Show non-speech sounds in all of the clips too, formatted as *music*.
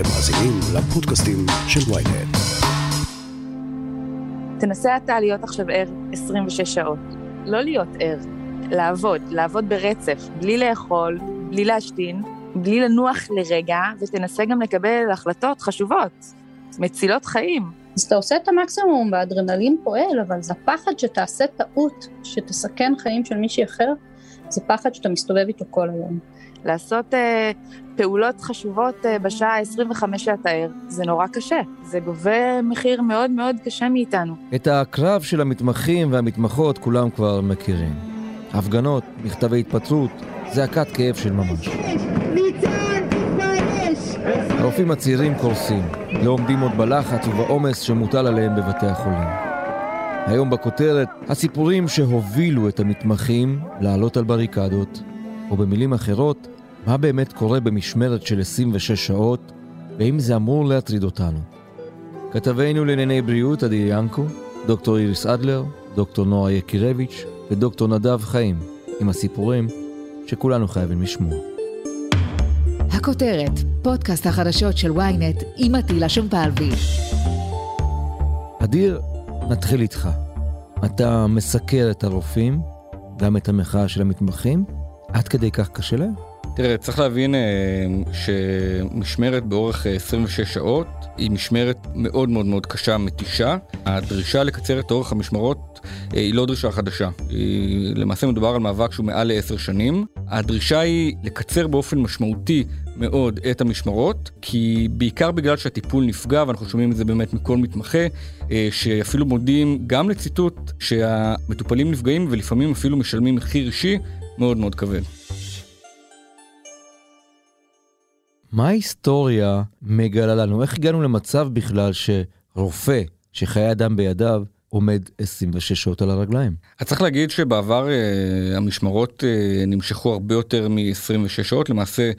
אתם מאזינים לפודקאסטים של ויינט. תנסה אתה להיות עכשיו ער 26 שעות. לא להיות ער, לעבוד, לעבוד ברצף, בלי לאכול, בלי להשתין, בלי לנוח לרגע, ותנסה גם לקבל החלטות חשובות, מצילות חיים. אז אתה עושה את המקסימום והאדרנלין פועל, אבל זה פחד שתעשה טעות, שתסכן חיים של מישהי אחר, זה פחד שאתה מסתובב איתו כל היום. לעשות אה, פעולות חשובות אה, בשעה ה-25 שאתה ער, זה נורא קשה. זה גובה מחיר מאוד מאוד קשה מאיתנו. את הקרב של המתמחים והמתמחות כולם כבר מכירים. הפגנות, מכתבי התפטרות, זעקת כאב של ממש. הרופאים הצעירים קורסים, לא עומדים עוד בלחץ ובעומס שמוטל עליהם בבתי החולים. היום בכותרת, הסיפורים שהובילו את המתמחים לעלות על בריקדות, או במילים אחרות, מה באמת קורה במשמרת של 26 שעות, ואם זה אמור להטריד אותנו. כתבינו לענייני בריאות עדי ינקו, דוקטור איריס אדלר, דוקטור נועה יקירביץ' ודוקטור נדב חיים, עם הסיפורים שכולנו חייבים לשמוע. הכותרת, פודקאסט החדשות של ynet עם עטילה שומפלבי. אדיר, נתחיל איתך. אתה מסקר את הרופאים, גם את המחאה של המתמחים, עד כדי כך קשה להם? תראה, צריך להבין אה, שמשמרת באורך 26 אה, שעות היא משמרת מאוד מאוד מאוד קשה, מתישה. הדרישה לקצר את אורך המשמרות אה, היא לא דרישה חדשה. היא, למעשה מדובר על מאבק שהוא מעל לעשר שנים. הדרישה היא לקצר באופן משמעותי מאוד את המשמרות, כי בעיקר בגלל שהטיפול נפגע, ואנחנו שומעים את זה באמת מכל מתמחה, שאפילו מודים גם לציטוט שהמטופלים נפגעים ולפעמים אפילו משלמים מחיר אישי מאוד מאוד כבד. מה ההיסטוריה מגלה לנו? איך הגענו למצב בכלל שרופא שחיי אדם בידיו עומד 26 שעות על הרגליים. אז צריך להגיד שבעבר uh, המשמרות uh, נמשכו הרבה יותר מ-26 שעות, למעשה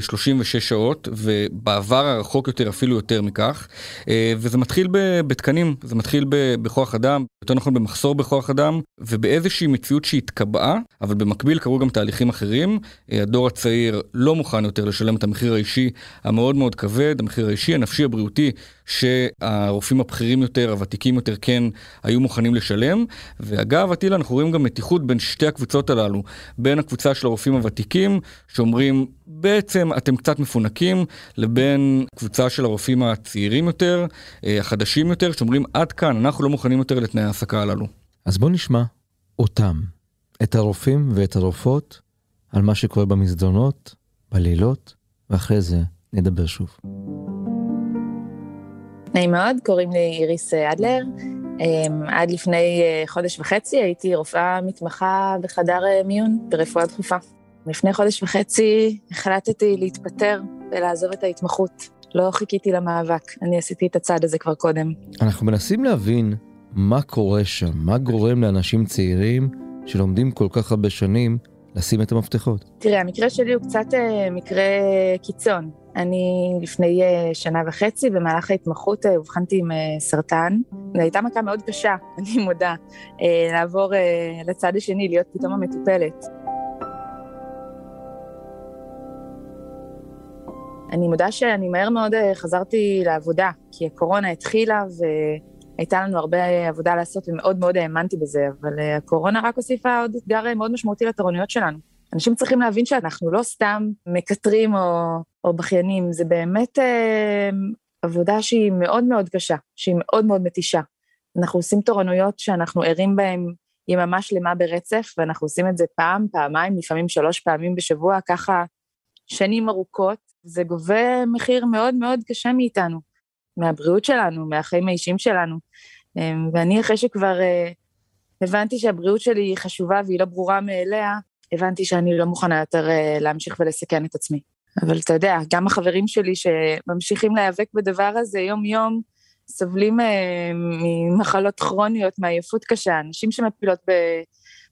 36 שעות, ובעבר הרחוק יותר אפילו יותר מכך, uh, וזה מתחיל בתקנים, זה מתחיל בכוח אדם, יותר נכון במחסור בכוח אדם, ובאיזושהי מציאות שהתקבעה, אבל במקביל קרו גם תהליכים אחרים, uh, הדור הצעיר לא מוכן יותר לשלם את המחיר האישי המאוד מאוד כבד, המחיר האישי, הנפשי, הבריאותי, שהרופאים הבכירים יותר, הוותיקים יותר, כן היו מוכנים לשלם. ואגב, אטילה, אנחנו רואים גם מתיחות בין שתי הקבוצות הללו, בין הקבוצה של הרופאים הוותיקים, שאומרים, בעצם אתם קצת מפונקים, לבין קבוצה של הרופאים הצעירים יותר, אה, החדשים יותר, שאומרים, עד כאן, אנחנו לא מוכנים יותר לתנאי ההעסקה הללו. אז בואו נשמע אותם, את הרופאים ואת הרופאות, על מה שקורה במסדרונות, בלילות, ואחרי זה נדבר שוב. נעים מאוד, קוראים לי איריס אדלר. אמ, עד לפני אה, חודש וחצי הייתי רופאה מתמחה בחדר אה, מיון ברפואה דחופה. לפני חודש וחצי החלטתי להתפטר ולעזוב את ההתמחות. לא חיכיתי למאבק, אני עשיתי את הצעד הזה כבר קודם. אנחנו מנסים להבין מה קורה שם, מה גורם לאנשים צעירים שלומדים כל כך הרבה שנים לשים את המפתחות. תראה, המקרה שלי הוא קצת אה, מקרה קיצון. אני לפני uh, שנה וחצי, במהלך ההתמחות uh, אובחנתי עם uh, סרטן. זו הייתה מכה מאוד קשה, *laughs* אני מודה, uh, לעבור uh, לצד השני, להיות פתאום המטופלת. אני מודה שאני מהר מאוד uh, חזרתי לעבודה, כי הקורונה התחילה והייתה לנו הרבה עבודה לעשות ומאוד מאוד האמנתי בזה, אבל uh, הקורונה רק הוסיפה עוד אתגר מאוד משמעותי לתורנויות שלנו. אנשים צריכים להבין שאנחנו לא סתם מקטרים או, או בכיינים, זה באמת אה, עבודה שהיא מאוד מאוד קשה, שהיא מאוד מאוד מתישה. אנחנו עושים תורנויות שאנחנו ערים בהן יממה שלמה ברצף, ואנחנו עושים את זה פעם, פעמיים, לפעמים שלוש פעמים בשבוע, ככה שנים ארוכות. זה גובה מחיר מאוד מאוד קשה מאיתנו, מהבריאות שלנו, מהחיים האישיים שלנו. אה, ואני, אחרי שכבר אה, הבנתי שהבריאות שלי היא חשובה והיא לא ברורה מאליה, הבנתי שאני לא מוכנה יותר אה, להמשיך ולסכן את עצמי. אבל אתה יודע, גם החברים שלי שממשיכים להיאבק בדבר הזה יום-יום, סובלים אה, ממחלות כרוניות, מעייפות קשה, אנשים שמפילות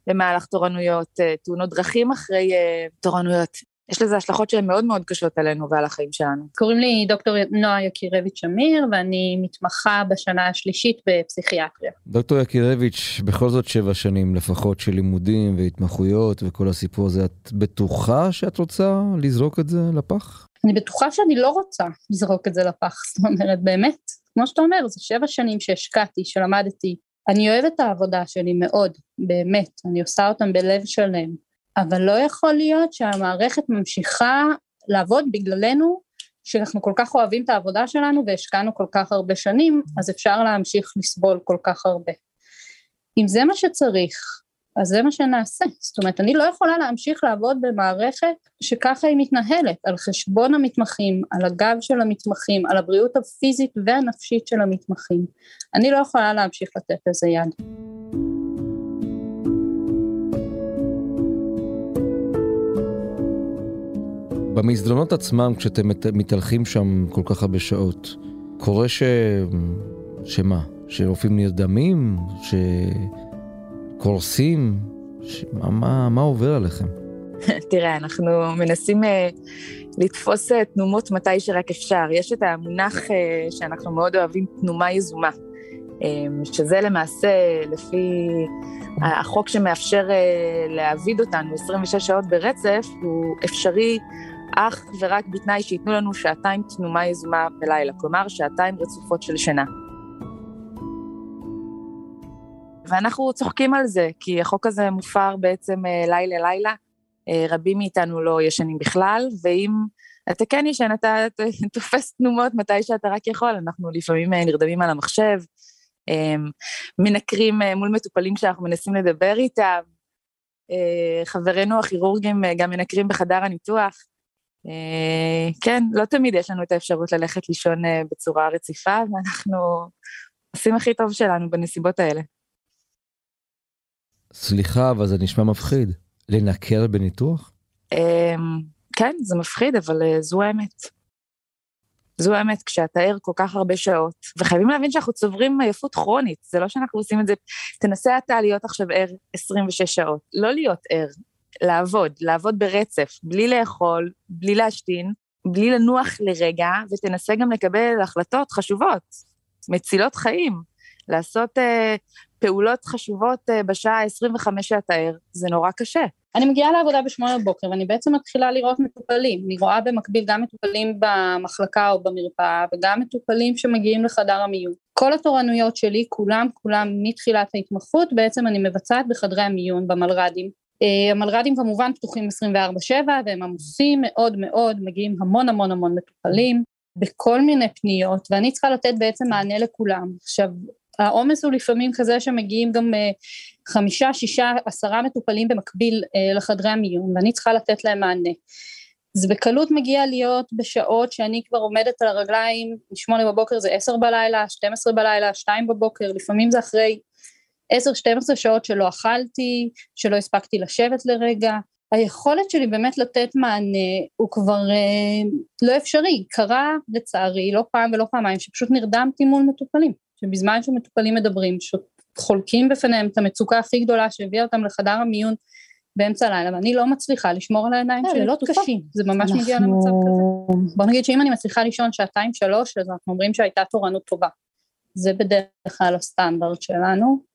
במהלך תורנויות, תאונות דרכים אחרי תורנויות. יש לזה השלכות שהן מאוד מאוד קשות עלינו ועל החיים שלנו. קוראים לי דוקטור נועה יקירביץ' שמיר, ואני מתמחה בשנה השלישית בפסיכיאטריה. דוקטור יקירביץ', בכל זאת שבע שנים לפחות של לימודים והתמחויות וכל הסיפור הזה, את בטוחה שאת רוצה לזרוק את זה לפח? אני בטוחה שאני לא רוצה לזרוק את זה לפח, זאת אומרת, באמת, כמו שאתה אומר, זה שבע שנים שהשקעתי, שלמדתי. אני אוהבת את העבודה שלי מאוד, באמת, אני עושה אותם בלב שלם, אבל לא יכול להיות שהמערכת ממשיכה לעבוד בגללנו, שאנחנו כל כך אוהבים את העבודה שלנו והשקענו כל כך הרבה שנים, אז אפשר להמשיך לסבול כל כך הרבה. אם זה מה שצריך, אז זה מה שנעשה. זאת אומרת, אני לא יכולה להמשיך לעבוד במערכת שככה היא מתנהלת, על חשבון המתמחים, על הגב של המתמחים, על הבריאות הפיזית והנפשית של המתמחים. אני לא יכולה להמשיך לתת לזה יד. במסדרונות עצמם, כשאתם מתהלכים שם כל כך הרבה שעות, קורה ש... שמה? שרופאים נרדמים? שקורסים? שמה, מה, מה עובר עליכם? *laughs* תראה, אנחנו מנסים uh, לתפוס uh, תנומות מתי שרק אפשר. יש את המונח uh, שאנחנו מאוד אוהבים, תנומה יזומה, um, שזה למעשה, לפי החוק שמאפשר uh, להעביד אותנו 26 שעות ברצף, הוא אפשרי אך ורק בתנאי שייתנו לנו שעתיים תנומה יזומה בלילה, כלומר שעתיים רצופות של שינה. ואנחנו צוחקים על זה, כי החוק הזה מופר בעצם לילה-לילה, אה, רבים מאיתנו לא ישנים בכלל, ואם אתה כן ישן, אתה תופס תנומות מתי שאתה רק יכול, אנחנו לפעמים אה, נרדמים על המחשב, אה, מנקרים מול מטופלים שאנחנו מנסים לדבר איתם, חברינו הכירורגים גם מנקרים בחדר הניתוח. כן, לא תמיד יש לנו את האפשרות ללכת לישון בצורה רציפה, ואנחנו עושים הכי טוב שלנו בנסיבות האלה. סליחה, אבל זה נשמע מפחיד. לנקר בניתוח? אמ, כן, זה מפחיד, אבל אה, זו האמת. זו האמת, כשאתה ער כל כך הרבה שעות, וחייבים להבין שאנחנו צוברים עייפות כרונית, זה לא שאנחנו עושים את זה, תנסה אתה להיות עכשיו ער 26 שעות, לא להיות ער, לעבוד, לעבוד ברצף, בלי לאכול, בלי להשתין, בלי לנוח לרגע, ותנסה גם לקבל החלטות חשובות, מצילות חיים, לעשות uh, פעולות חשובות uh, בשעה ה-25 שאתה זה נורא קשה. אני מגיעה לעבודה בשמונה בבוקר ואני בעצם מתחילה לראות מטופלים. אני רואה במקביל גם מטופלים במחלקה או במרפאה וגם מטופלים שמגיעים לחדר המיון. כל התורנויות שלי, כולם, כולם מתחילת ההתמחות, בעצם אני מבצעת בחדרי המיון, במלר"דים. Uh, המלר"דים כמובן פתוחים 24/7 והם עמוסים מאוד מאוד, מגיעים המון המון המון מטופלים בכל מיני פניות ואני צריכה לתת בעצם מענה לכולם. עכשיו העומס הוא לפעמים כזה שמגיעים גם אה, חמישה, שישה, עשרה מטופלים במקביל אה, לחדרי המיון ואני צריכה לתת להם מענה. זה בקלות מגיע להיות בשעות שאני כבר עומדת על הרגליים, משמונה בבוקר זה עשר בלילה, שתים עשרה בלילה, שתיים בבוקר, לפעמים זה אחרי עשר, שתים עשרה שעות שלא אכלתי, שלא הספקתי לשבת לרגע. היכולת שלי באמת לתת מענה הוא כבר אה, לא אפשרי, קרה לצערי לא פעם ולא פעמיים שפשוט נרדמתי מול מטופלים. שבזמן שמטופלים מדברים, שחולקים בפניהם את המצוקה הכי גדולה שהביאה אותם לחדר המיון באמצע הלילה, ואני לא מצליחה לשמור על הידיים שלי, לא קשים, זה ממש מגיע למצב כזה. בוא נגיד שאם אני מצליחה לישון שעתיים שלוש, אז אנחנו אומרים שהייתה תורנות טובה. זה בדרך כלל הסטנדרט שלנו.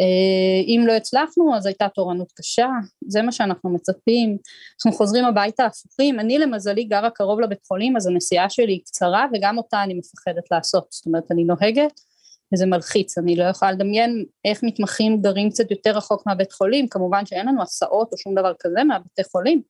אה, אם לא הצלחנו אז הייתה תורנות קשה, זה מה שאנחנו מצפים, אנחנו חוזרים הביתה הפוכים, אני למזלי גרה קרוב לבית חולים אז הנסיעה שלי היא קצרה וגם אותה אני מפחדת לעשות, זאת אומרת אני נוהגת וזה מלחיץ, אני לא יכולה לדמיין איך מתמחים גרים קצת יותר רחוק מהבית חולים, כמובן שאין לנו הסעות או שום דבר כזה מהבתי חולים,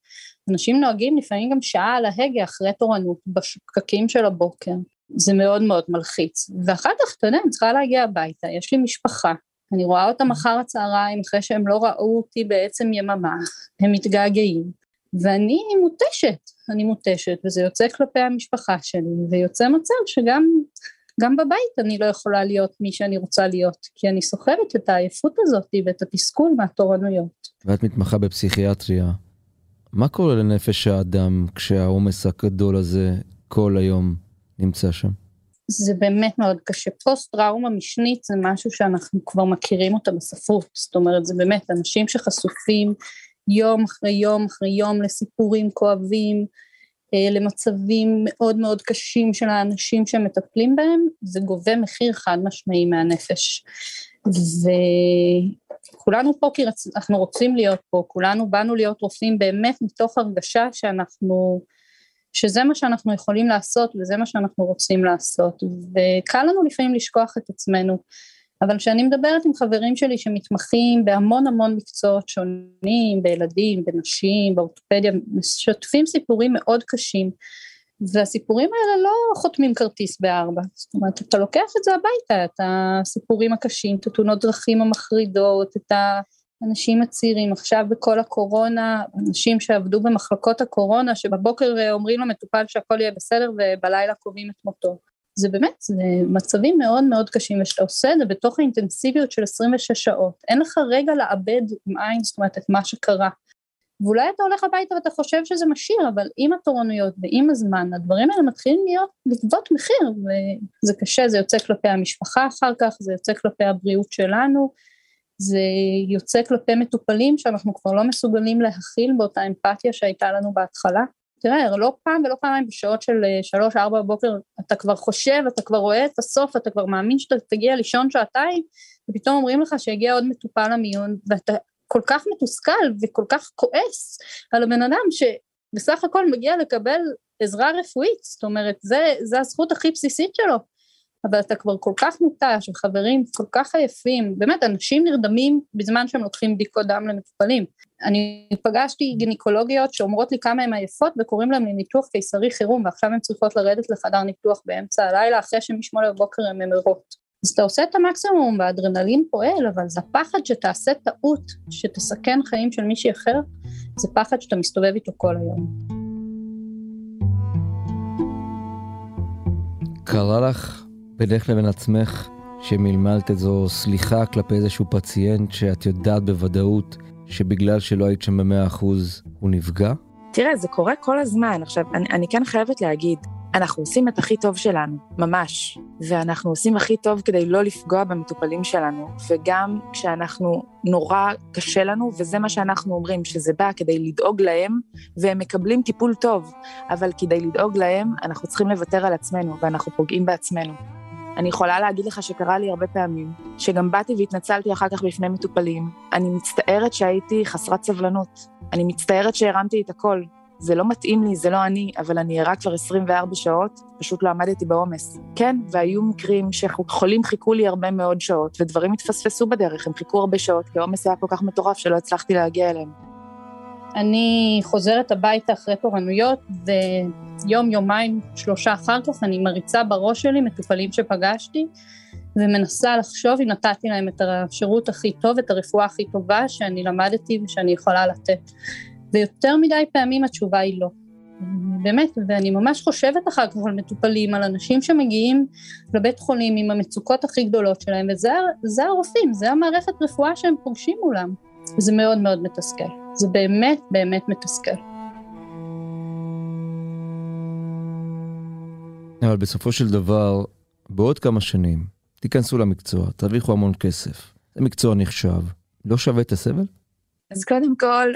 אנשים נוהגים לפעמים גם שעה על ההגה אחרי תורנות בפקקים של הבוקר, זה מאוד מאוד מלחיץ, ואחר כך אתה יודע, אני צריכה להגיע הביתה, יש לי משפחה, אני רואה אותם אחר הצהריים אחרי שהם לא ראו אותי בעצם יממה, הם מתגעגעים, ואני מותשת, אני מותשת, וזה יוצא כלפי המשפחה שלי, ויוצא מצב שגם גם בבית אני לא יכולה להיות מי שאני רוצה להיות, כי אני סוחבת את העייפות הזאת ואת התסכול מהתורנויות. ואת מתמחה בפסיכיאטריה. מה קורה לנפש האדם כשהעומס הגדול הזה כל היום נמצא שם? זה באמת מאוד קשה. פוסט טראומה משנית זה משהו שאנחנו כבר מכירים אותה בספרות, זאת אומרת זה באמת אנשים שחשופים יום אחרי יום אחרי יום לסיפורים כואבים, אה, למצבים מאוד מאוד קשים של האנשים שמטפלים בהם, זה גובה מחיר חד משמעי מהנפש. וכולנו פה כי רצ... אנחנו רוצים להיות פה, כולנו באנו להיות רופאים באמת מתוך הרגשה שאנחנו שזה מה שאנחנו יכולים לעשות וזה מה שאנחנו רוצים לעשות, וקל לנו לפעמים לשכוח את עצמנו. אבל כשאני מדברת עם חברים שלי שמתמחים בהמון המון מקצועות שונים, בילדים, בנשים, באורתופדיה, משתפים סיפורים מאוד קשים, והסיפורים האלה לא חותמים כרטיס בארבע, זאת אומרת אתה לוקח את זה הביתה, את הסיפורים הקשים, את התאונות דרכים המחרידות, את האנשים הצעירים, עכשיו בכל הקורונה, אנשים שעבדו במחלקות הקורונה, שבבוקר אומרים למטופל שהכל יהיה בסדר ובלילה קובעים את מותו. זה באמת, זה מצבים מאוד מאוד קשים, ושאתה עושה את זה בתוך האינטנסיביות של 26 שעות, אין לך רגע לאבד עם עין, זאת אומרת, את מה שקרה. ואולי אתה הולך הביתה ואתה חושב שזה משאיר, אבל עם התורנויות ועם הזמן, הדברים האלה מתחילים להיות, לגבות מחיר, וזה קשה, זה יוצא כלפי המשפחה אחר כך, זה יוצא כלפי הבריאות שלנו, זה יוצא כלפי מטופלים שאנחנו כבר לא מסוגלים להכיל באותה אמפתיה שהייתה לנו בהתחלה. תראה, לא פעם ולא פעמיים בשעות של אה, שלוש, ארבע בבוקר, אתה כבר חושב, אתה כבר רואה את הסוף, אתה כבר מאמין שאתה תגיע לישון שעתיים, ופתאום אומרים לך שהגיע עוד מטופל למיון, ואתה כל כך מתוסכל וכל כך כועס על הבן אדם שבסך הכל מגיע לקבל עזרה רפואית, זאת אומרת, זה, זה הזכות הכי בסיסית שלו. אבל אתה כבר כל כך מותש, וחברים כל כך עייפים, באמת, אנשים נרדמים בזמן שהם לוקחים בדיקות דם למטופלים. אני פגשתי גינקולוגיות שאומרות לי כמה הן עייפות וקוראים להם לניתוח קיסרי חירום, ועכשיו הן צריכות לרדת לחדר ניתוח באמצע הלילה, אחרי שמשמונה בבוקר הן ממרות. אז אתה עושה את המקסימום והאדרנלין פועל, אבל זה הפחד שתעשה טעות, שתסכן חיים של מישהי אחר, זה פחד שאתה מסתובב איתו כל היום. קרה לך בינך לבין עצמך שמלמלת איזו סליחה כלפי איזשהו פציינט שאת יודעת בוודאות שבגלל שלא היית שם במאה אחוז הוא נפגע? תראה, זה קורה כל הזמן. עכשיו, אני, אני כן חייבת להגיד, אנחנו עושים את הכי טוב שלנו, ממש. ואנחנו עושים הכי טוב כדי לא לפגוע במטופלים שלנו, וגם כשאנחנו, נורא קשה לנו, וזה מה שאנחנו אומרים, שזה בא כדי לדאוג להם, והם מקבלים טיפול טוב, אבל כדי לדאוג להם, אנחנו צריכים לוותר על עצמנו, ואנחנו פוגעים בעצמנו. אני יכולה להגיד לך שקרה לי הרבה פעמים, שגם באתי והתנצלתי אחר כך בפני מטופלים. אני מצטערת שהייתי חסרת סבלנות. אני מצטערת שהרמתי את הכל. זה לא מתאים לי, זה לא אני, אבל אני ערה כבר 24 שעות, פשוט לא עמדתי בעומס. כן, והיו מקרים שחולים חיכו לי הרבה מאוד שעות, ודברים התפספסו בדרך, הם חיכו הרבה שעות, כי העומס היה כל כך מטורף שלא הצלחתי להגיע אליהם. אני חוזרת הביתה אחרי תורנויות, ויום, יומיים, שלושה אחר כך אני מריצה בראש שלי מטופלים שפגשתי, ומנסה לחשוב אם נתתי להם את השירות הכי טוב, את הרפואה הכי טובה שאני למדתי ושאני יכולה לתת. ויותר מדי פעמים התשובה היא לא. באמת, ואני ממש חושבת אחר כך על מטופלים, על אנשים שמגיעים לבית חולים עם המצוקות הכי גדולות שלהם, וזה הרופאים, זה המערכת רפואה שהם פוגשים מולם. זה מאוד מאוד מתסכל. זה באמת באמת מתסכל. אבל בסופו של דבר, בעוד כמה שנים, תיכנסו למקצוע, תרוויחו המון כסף. זה מקצוע נחשב. לא שווה את הסבל? אז קודם כל,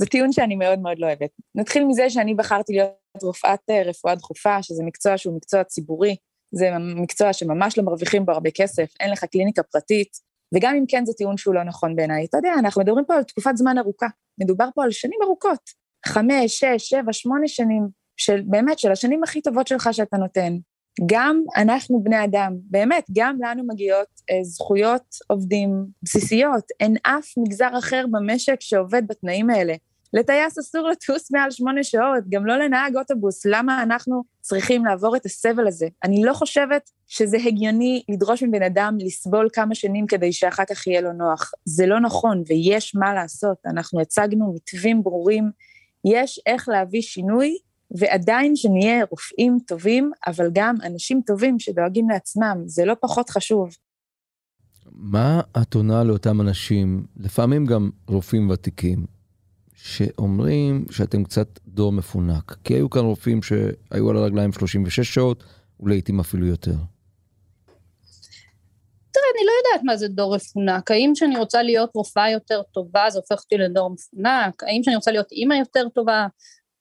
זה טיעון שאני מאוד מאוד לא אוהבת. נתחיל מזה שאני בחרתי להיות רופאת אה, רפואה דחופה, שזה מקצוע שהוא מקצוע ציבורי, זה מקצוע שממש לא מרוויחים בו הרבה כסף, אין לך קליניקה פרטית, וגם אם כן זה טיעון שהוא לא נכון בעיניי. אתה יודע, אנחנו מדברים פה על תקופת זמן ארוכה, מדובר פה על שנים ארוכות, חמש, שש, שבע, שמונה שנים, של באמת, של השנים הכי טובות שלך שאתה נותן. גם אנחנו בני אדם, באמת, גם לנו מגיעות אה, זכויות עובדים בסיסיות. אין אף מגזר אחר במשק שעובד בתנאים האלה. לטייס אסור לטוס מעל שמונה שעות, גם לא לנהג אוטובוס. למה אנחנו צריכים לעבור את הסבל הזה? אני לא חושבת שזה הגיוני לדרוש מבן אדם לסבול כמה שנים כדי שאחר כך יהיה לו נוח. זה לא נכון, ויש מה לעשות. אנחנו הצגנו מתווים ברורים, יש איך להביא שינוי, ועדיין שנהיה רופאים טובים, אבל גם אנשים טובים שדואגים לעצמם, זה לא פחות חשוב. מה את עונה לאותם אנשים, לפעמים גם רופאים ותיקים, שאומרים שאתם קצת דור מפונק? כי היו כאן רופאים שהיו על הרגליים 36 שעות, ולעיתים אפילו יותר. תראה, אני לא יודעת מה זה דור מפונק. האם כשאני רוצה להיות רופאה יותר טובה, זה הופך אותי לדור מפונק? האם כשאני רוצה להיות אימא יותר טובה,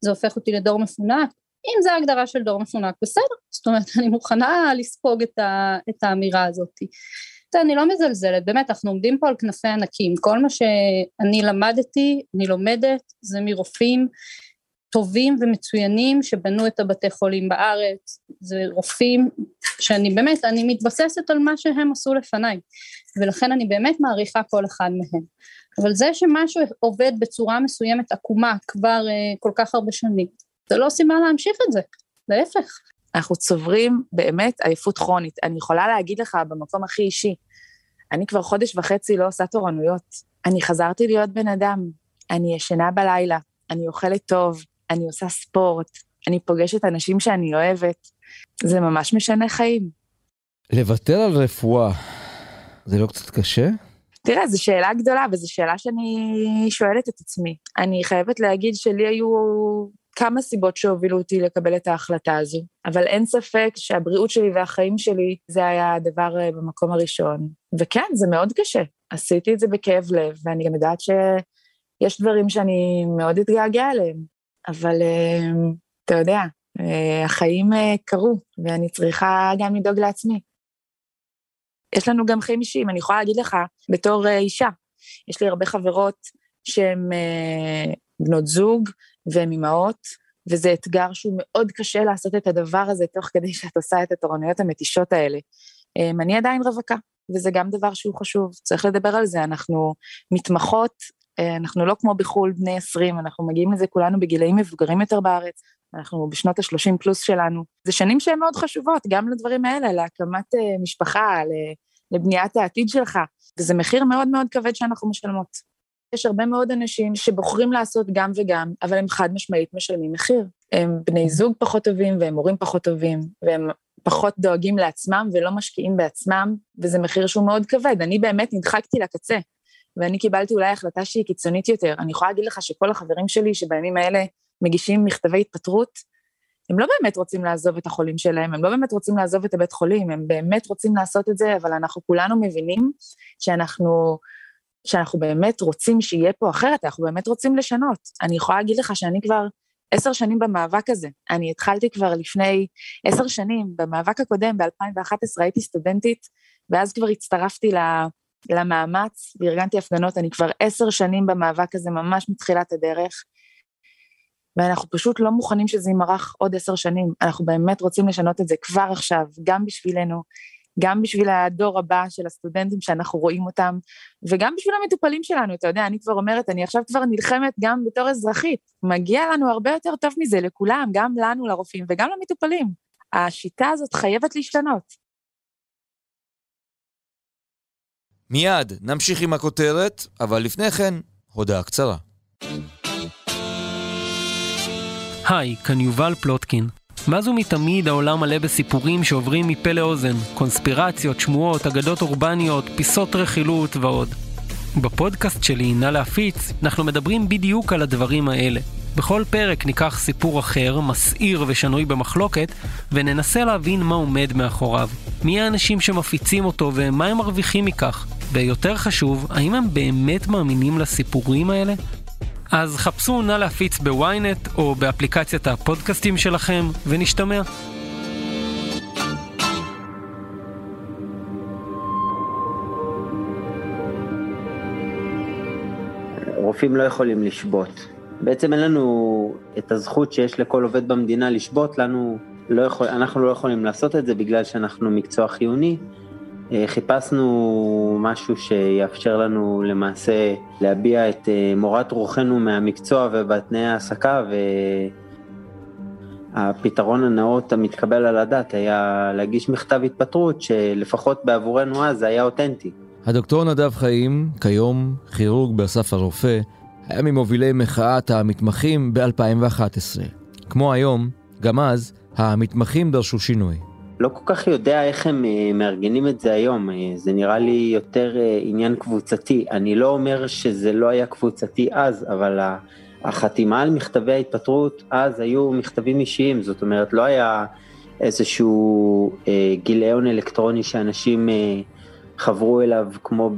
זה הופך אותי לדור מפונק? אם זה ההגדרה של דור מפונק, בסדר. זאת אומרת, אני מוכנה לספוג את, ה, את האמירה הזאת. אני לא מזלזלת, באמת, אנחנו עומדים פה על כנפי ענקים. כל מה שאני למדתי, אני לומדת, זה מרופאים טובים ומצוינים שבנו את הבתי חולים בארץ, זה רופאים שאני באמת, אני מתבססת על מה שהם עשו לפניי, ולכן אני באמת מעריכה כל אחד מהם. אבל זה שמשהו עובד בצורה מסוימת עקומה כבר uh, כל כך הרבה שנים, זה לא סיבה להמשיך את זה, להפך. אנחנו צוברים באמת עייפות כרונית. אני יכולה להגיד לך במקום הכי אישי, אני כבר חודש וחצי לא עושה תורנויות. אני חזרתי להיות בן אדם, אני ישנה בלילה, אני אוכלת טוב, אני עושה ספורט, אני פוגשת אנשים שאני אוהבת. זה ממש משנה חיים. לוותר על רפואה, זה לא קצת קשה? תראה, זו שאלה גדולה, וזו שאלה שאני שואלת את עצמי. אני חייבת להגיד שלי היו כמה סיבות שהובילו אותי לקבל את ההחלטה הזו, אבל אין ספק שהבריאות שלי והחיים שלי, זה היה הדבר אה, במקום הראשון. וכן, זה מאוד קשה. עשיתי את זה בכאב לב, ואני גם יודעת שיש דברים שאני מאוד אתגעגע אליהם, אבל אה, אתה יודע, אה, החיים קרו, ואני צריכה גם לדאוג לעצמי. יש לנו גם חיים אישיים, אני יכולה להגיד לך, בתור אישה, יש לי הרבה חברות שהן בנות זוג, והן אימהות, וזה אתגר שהוא מאוד קשה לעשות את הדבר הזה תוך כדי שאת עושה את התורנויות המתישות האלה. אמ, אני עדיין רווקה, וזה גם דבר שהוא חשוב, צריך לדבר על זה, אנחנו מתמחות, אה, אנחנו לא כמו בחו"ל בני 20, אנחנו מגיעים לזה כולנו בגילאים מבוגרים יותר בארץ, אנחנו בשנות ה-30 פלוס שלנו. זה שנים שהן מאוד חשובות, גם לדברים האלה, להקמת אה, משפחה, לבניית העתיד שלך, וזה מחיר מאוד מאוד כבד שאנחנו משלמות. יש הרבה מאוד אנשים שבוחרים לעשות גם וגם, אבל הם חד משמעית משלמים מחיר. הם בני זוג פחות טובים והם הורים פחות טובים, והם פחות דואגים לעצמם ולא משקיעים בעצמם, וזה מחיר שהוא מאוד כבד. אני באמת נדחקתי לקצה, ואני קיבלתי אולי החלטה שהיא קיצונית יותר. אני יכולה להגיד לך שכל החברים שלי שבימים האלה מגישים מכתבי התפטרות, הם לא באמת רוצים לעזוב את החולים שלהם, הם לא באמת רוצים לעזוב את הבית חולים, הם באמת רוצים לעשות את זה, אבל אנחנו כולנו מבינים שאנחנו שאנחנו באמת רוצים שיהיה פה אחרת, אנחנו באמת רוצים לשנות. אני יכולה להגיד לך שאני כבר עשר שנים במאבק הזה. אני התחלתי כבר לפני עשר שנים, במאבק הקודם, ב-2011, הייתי סטודנטית, ואז כבר הצטרפתי למאמץ וארגנתי הפגנות. אני כבר עשר שנים במאבק הזה, ממש מתחילת הדרך. ואנחנו פשוט לא מוכנים שזה יימרח עוד עשר שנים. אנחנו באמת רוצים לשנות את זה כבר עכשיו, גם בשבילנו, גם בשביל הדור הבא של הסטודנטים שאנחנו רואים אותם, וגם בשביל המטופלים שלנו, אתה יודע, אני כבר אומרת, אני עכשיו כבר נלחמת גם בתור אזרחית. מגיע לנו הרבה יותר טוב מזה לכולם, גם לנו, לרופאים, וגם למטופלים. השיטה הזאת חייבת להשתנות. מיד נמשיך עם הכותרת, אבל לפני כן, הודעה קצרה. היי, כאן יובל פלוטקין. מאז ומתמיד העולם מלא בסיפורים שעוברים מפה לאוזן, קונספירציות, שמועות, אגדות אורבניות, פיסות רכילות ועוד. בפודקאסט שלי, נא להפיץ, אנחנו מדברים בדיוק על הדברים האלה. בכל פרק ניקח סיפור אחר, מסעיר ושנוי במחלוקת, וננסה להבין מה עומד מאחוריו. מי האנשים שמפיצים אותו ומה הם מרוויחים מכך. ויותר חשוב, האם הם באמת מאמינים לסיפורים האלה? אז חפשו נא להפיץ בוויינט או באפליקציית הפודקאסטים שלכם, ונשתמע. רופאים לא יכולים לשבות. בעצם אין לנו את הזכות שיש לכל עובד במדינה לשבות, לנו לא יכול, אנחנו לא יכולים לעשות את זה בגלל שאנחנו מקצוע חיוני, חיפשנו משהו שיאפשר לנו למעשה להביע את אה, מורת רוחנו מהמקצוע ובתנאי ההעסקה, והפתרון הנאות המתקבל על הדעת היה להגיש מכתב התפטרות, שלפחות בעבורנו אז זה היה אותנטי. הדוקטור נדב חיים, כיום כירורג באסף הרופא, היה ממובילי מחאת המתמחים ב-2011. כמו היום, גם אז, המתמחים דרשו שינוי. לא כל כך יודע איך הם אה, מארגנים את זה היום, אה, זה נראה לי יותר אה, עניין קבוצתי. אני לא אומר שזה לא היה קבוצתי אז, אבל החתימה על מכתבי ההתפטרות אז היו מכתבים אישיים, זאת אומרת לא היה איזשהו גיליון אלקטרוני שאנשים חברו אליו כמו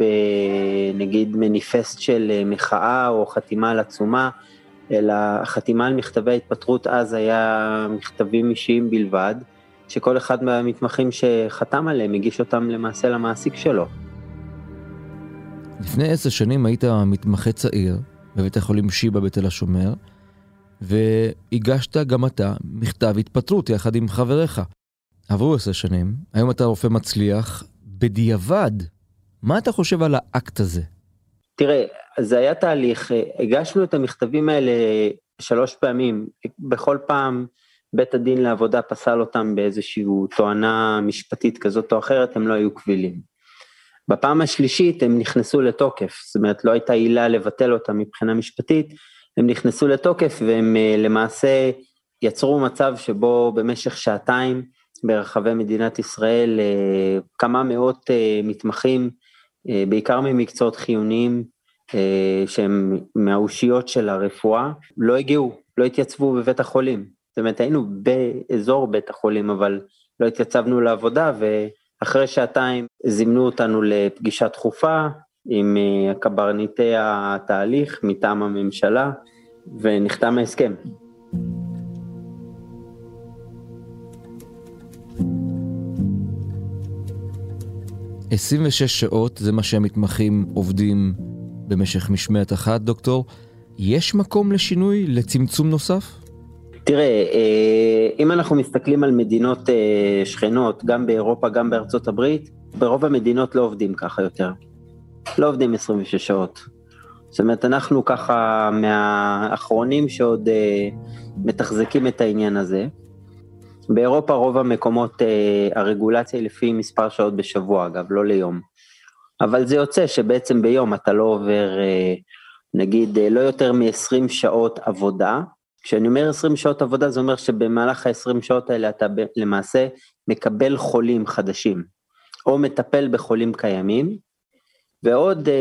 בנגיד מניפסט של מחאה או חתימה על עצומה, אלא חתימה על מכתבי ההתפטרות אז היה מכתבים אישיים בלבד. שכל אחד מהמתמחים שחתם עליהם הגיש אותם למעשה למעסיק שלו. לפני עשר שנים היית מתמחה צעיר בבית החולים שיבא בתל השומר, והגשת גם אתה מכתב התפטרות יחד עם חבריך. עברו עשר שנים, היום אתה רופא מצליח, בדיעבד, מה אתה חושב על האקט הזה? תראה, זה היה תהליך, הגשנו את המכתבים האלה שלוש פעמים, בכל פעם בית הדין לעבודה פסל אותם באיזושהי תואנה משפטית כזאת או אחרת, הם לא היו קבילים. בפעם השלישית הם נכנסו לתוקף, זאת אומרת לא הייתה עילה לבטל אותם מבחינה משפטית, הם נכנסו לתוקף והם אה, למעשה יצרו מצב שבו במשך שעתיים ברחבי מדינת ישראל אה, כמה מאות אה, מתמחים, בעיקר ממקצועות חיוניים, שהם מהאושיות של הרפואה, לא הגיעו, לא התייצבו בבית החולים. זאת אומרת, היינו באזור בית החולים, אבל לא התייצבנו לעבודה, ואחרי שעתיים זימנו אותנו לפגישה דחופה עם קברניטי התהליך מטעם הממשלה, ונחתם ההסכם. עשרים ושש שעות זה מה שהמתמחים עובדים במשך משמרת אחת, דוקטור. יש מקום לשינוי, לצמצום נוסף? תראה, אה, אם אנחנו מסתכלים על מדינות אה, שכנות, גם באירופה, גם בארצות הברית, ברוב המדינות לא עובדים ככה יותר. לא עובדים 26 שעות. זאת אומרת, אנחנו ככה מהאחרונים שעוד uh, מתחזקים את העניין הזה. באירופה רוב המקומות, הרגולציה היא לפי מספר שעות בשבוע, אגב, לא ליום. אבל זה יוצא שבעצם ביום אתה לא עובר, נגיד, לא יותר מ-20 שעות עבודה. כשאני אומר 20 שעות עבודה, זה אומר שבמהלך ה-20 שעות האלה אתה למעשה מקבל חולים חדשים, או מטפל בחולים קיימים, ועוד uh,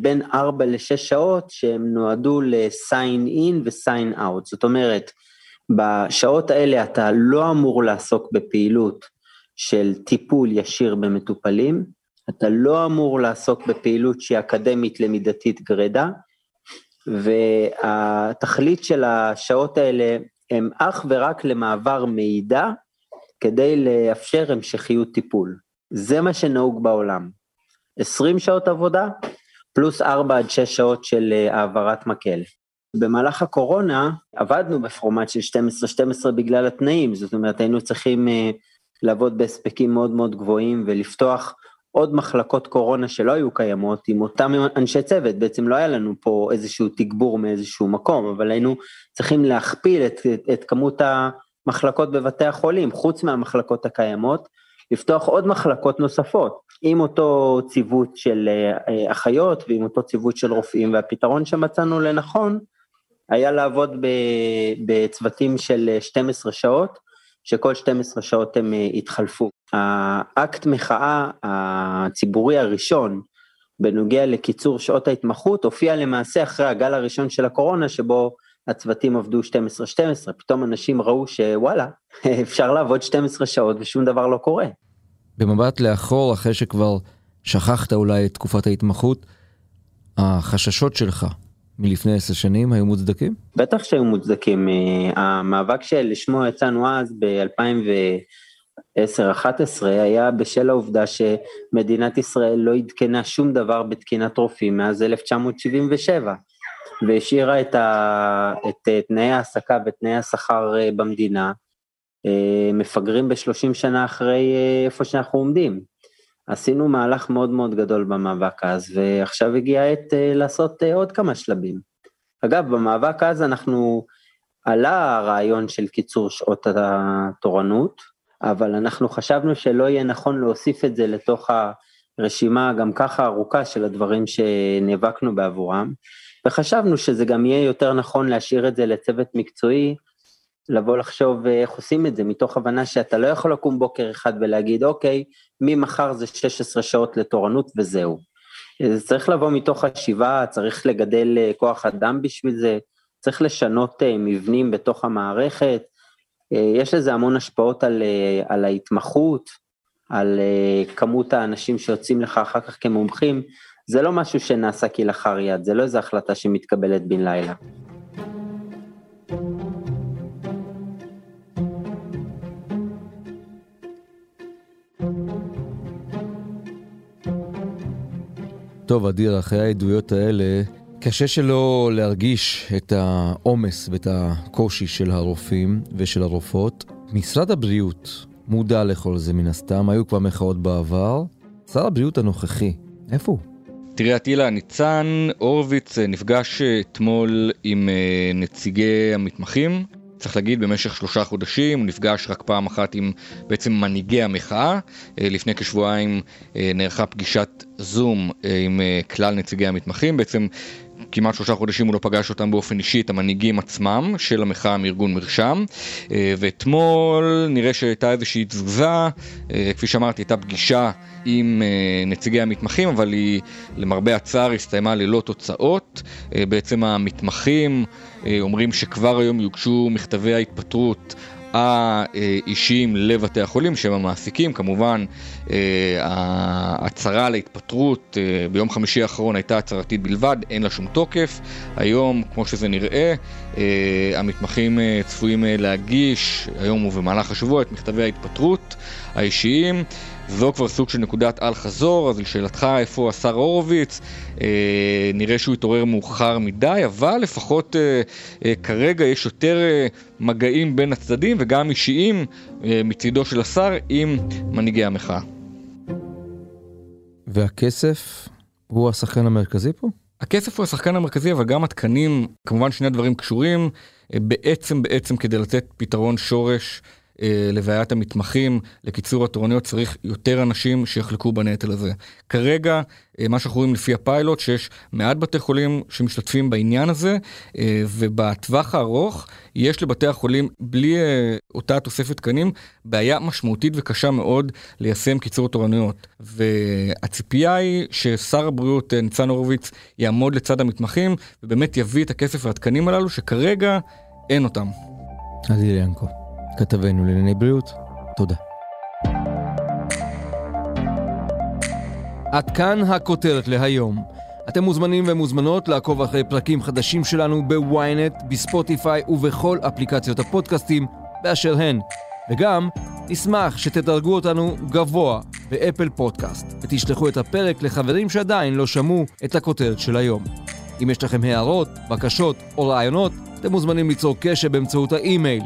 בין 4 ל-6 שעות שהם נועדו ל-sign in ו-sign out. זאת אומרת, בשעות האלה אתה לא אמור לעסוק בפעילות של טיפול ישיר במטופלים, אתה לא אמור לעסוק בפעילות שהיא אקדמית למידתית גרידא, והתכלית של השעות האלה הם אך ורק למעבר מידע כדי לאפשר המשכיות טיפול. זה מה שנהוג בעולם. 20 שעות עבודה, פלוס 4 עד 6 שעות של אה, העברת מקל. במהלך הקורונה עבדנו בפורמט של 12-12 בגלל התנאים, זאת אומרת היינו צריכים uh, לעבוד בהספקים מאוד מאוד גבוהים ולפתוח עוד מחלקות קורונה שלא היו קיימות עם אותם אנשי צוות, בעצם לא היה לנו פה איזשהו תגבור מאיזשהו מקום, אבל היינו צריכים להכפיל את, את, את כמות המחלקות בבתי החולים, חוץ מהמחלקות הקיימות, לפתוח עוד מחלקות נוספות, עם אותו ציוות של אה, אחיות ועם אותו ציוות של רופאים, והפתרון שמצאנו לנכון היה לעבוד בצוותים של 12 שעות, שכל 12 שעות הם אה, התחלפו. האקט מחאה הציבורי הראשון בנוגע לקיצור שעות ההתמחות הופיע למעשה אחרי הגל הראשון של הקורונה, שבו הצוותים עבדו 12-12, פתאום אנשים ראו שוואלה, *laughs* אפשר לעבוד 12 שעות ושום דבר לא קורה. במבט לאחור, אחרי שכבר שכחת אולי את תקופת ההתמחות, החששות שלך מלפני עשר שנים היו מוצדקים? בטח שהיו מוצדקים. אה, המאבק שלשמו יצאנו אז ב-2010-2011 היה בשל העובדה שמדינת ישראל לא עדכנה שום דבר בתקינת רופאים מאז 1977. והשאירה את, ה, את אה, תנאי ההעסקה ותנאי השכר אה, במדינה מפגרים בשלושים שנה אחרי איפה שאנחנו עומדים. עשינו מהלך מאוד מאוד גדול במאבק אז, ועכשיו הגיעה העת לעשות עוד כמה שלבים. אגב, במאבק אז אנחנו, עלה הרעיון של קיצור שעות התורנות, אבל אנחנו חשבנו שלא יהיה נכון להוסיף את זה לתוך הרשימה גם ככה ארוכה של הדברים שנאבקנו בעבורם, וחשבנו שזה גם יהיה יותר נכון להשאיר את זה לצוות מקצועי, לבוא לחשוב אה, איך עושים את זה, מתוך הבנה שאתה לא יכול לקום בוקר אחד ולהגיד, אוקיי, ממחר זה 16 שעות לתורנות וזהו. זה צריך לבוא מתוך השיבה, צריך לגדל אה, כוח אדם בשביל זה, צריך לשנות אה, מבנים בתוך המערכת, יש לזה המון השפעות על, על ההתמחות, על כמות האנשים שיוצאים לך אחר כך כמומחים, זה לא משהו שנעשה כלאחר יד, זה לא איזו החלטה שמתקבלת בן לילה. טוב, אדיר, אחרי העדויות האלה, קשה שלא להרגיש את העומס ואת הקושי של הרופאים ושל הרופאות. משרד הבריאות מודע לכל זה מן הסתם, היו כבר מחאות בעבר. שר הבריאות הנוכחי, איפה הוא? תראה, אטילה, ניצן הורוביץ אה, נפגש אה, אתמול עם אה, נציגי המתמחים. צריך להגיד, במשך שלושה חודשים הוא נפגש רק פעם אחת עם בעצם מנהיגי המחאה. לפני כשבועיים נערכה פגישת זום עם כלל נציגי המתמחים. בעצם כמעט שלושה חודשים הוא לא פגש אותם באופן אישי, את המנהיגים עצמם של המחאה מארגון מרשם. אה, ואתמול נראה שהייתה איזושהי תזוזה, אה, כפי שאמרתי, הייתה פגישה עם אה, נציגי המתמחים, אבל היא למרבה הצער הסתיימה ללא תוצאות. בעצם המתמחים אומרים שכבר היום יוגשו מכתבי ההתפטרות האישיים לבתי החולים שהם המעסיקים, כמובן אה, ההצהרה על ההתפטרות אה, ביום חמישי האחרון הייתה הצהרתית בלבד, אין לה שום תוקף. היום, כמו שזה נראה, אה, המתמחים צפויים להגיש היום ובמהלך השבוע את מכתבי ההתפטרות האישיים. זו כבר סוג של נקודת אל חזור, אז לשאלתך איפה השר הורוביץ, אה, נראה שהוא התעורר מאוחר מדי, אבל לפחות אה, אה, כרגע יש יותר אה, מגעים בין הצדדים וגם אישיים אה, מצידו של השר עם מנהיגי המחאה. והכסף הוא השחקן המרכזי פה? הכסף הוא השחקן המרכזי, אבל גם התקנים, כמובן שני הדברים קשורים, אה, בעצם בעצם כדי לתת פתרון שורש לבעיית המתמחים, לקיצור התורניות, צריך יותר אנשים שיחלקו בנטל הזה. כרגע, אה, מה שאנחנו רואים לפי הפיילוט, שיש מעט בתי חולים שמשתתפים בעניין הזה, אה, ובטווח הארוך יש לבתי החולים, בלי אותה תוספת תקנים, בעיה משמעותית וקשה מאוד ליישם קיצור תורנויות. והציפייה היא ששר הבריאות ניצן הורוביץ יעמוד לצד המתמחים, ובאמת יביא את הכסף והתקנים הללו, שכרגע אין אותם. אז ינקו. כתבנו לענייני בריאות, תודה. עד כאן הכותרת להיום. אתם מוזמנים ומוזמנות לעקוב אחרי פרקים חדשים שלנו בוויינט, בספוטיפיי ובכל אפליקציות הפודקאסטים באשר הן. וגם נשמח שתדרגו אותנו גבוה באפל פודקאסט ותשלחו את הפרק לחברים שעדיין לא שמעו את הכותרת של היום. אם יש לכם הערות, בקשות או רעיונות, אתם מוזמנים ליצור קשר באמצעות האימייל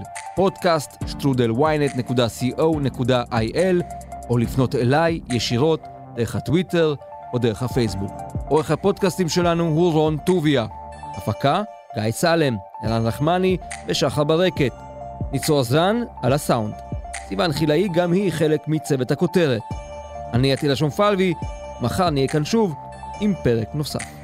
שטרודל או לפנות אליי ישירות דרך הטוויטר או דרך הפייסבוק. עורך הפודקאסטים שלנו הוא רון טוביה. הפקה, גיא סלם, אלן רחמני ושחר ברקת. ניצור עזרן על הסאונד. סיוון חילאי גם היא חלק מצוות הכותרת. אני עטילה שומפלבי, מחר נהיה כאן שוב עם פרק נוסף.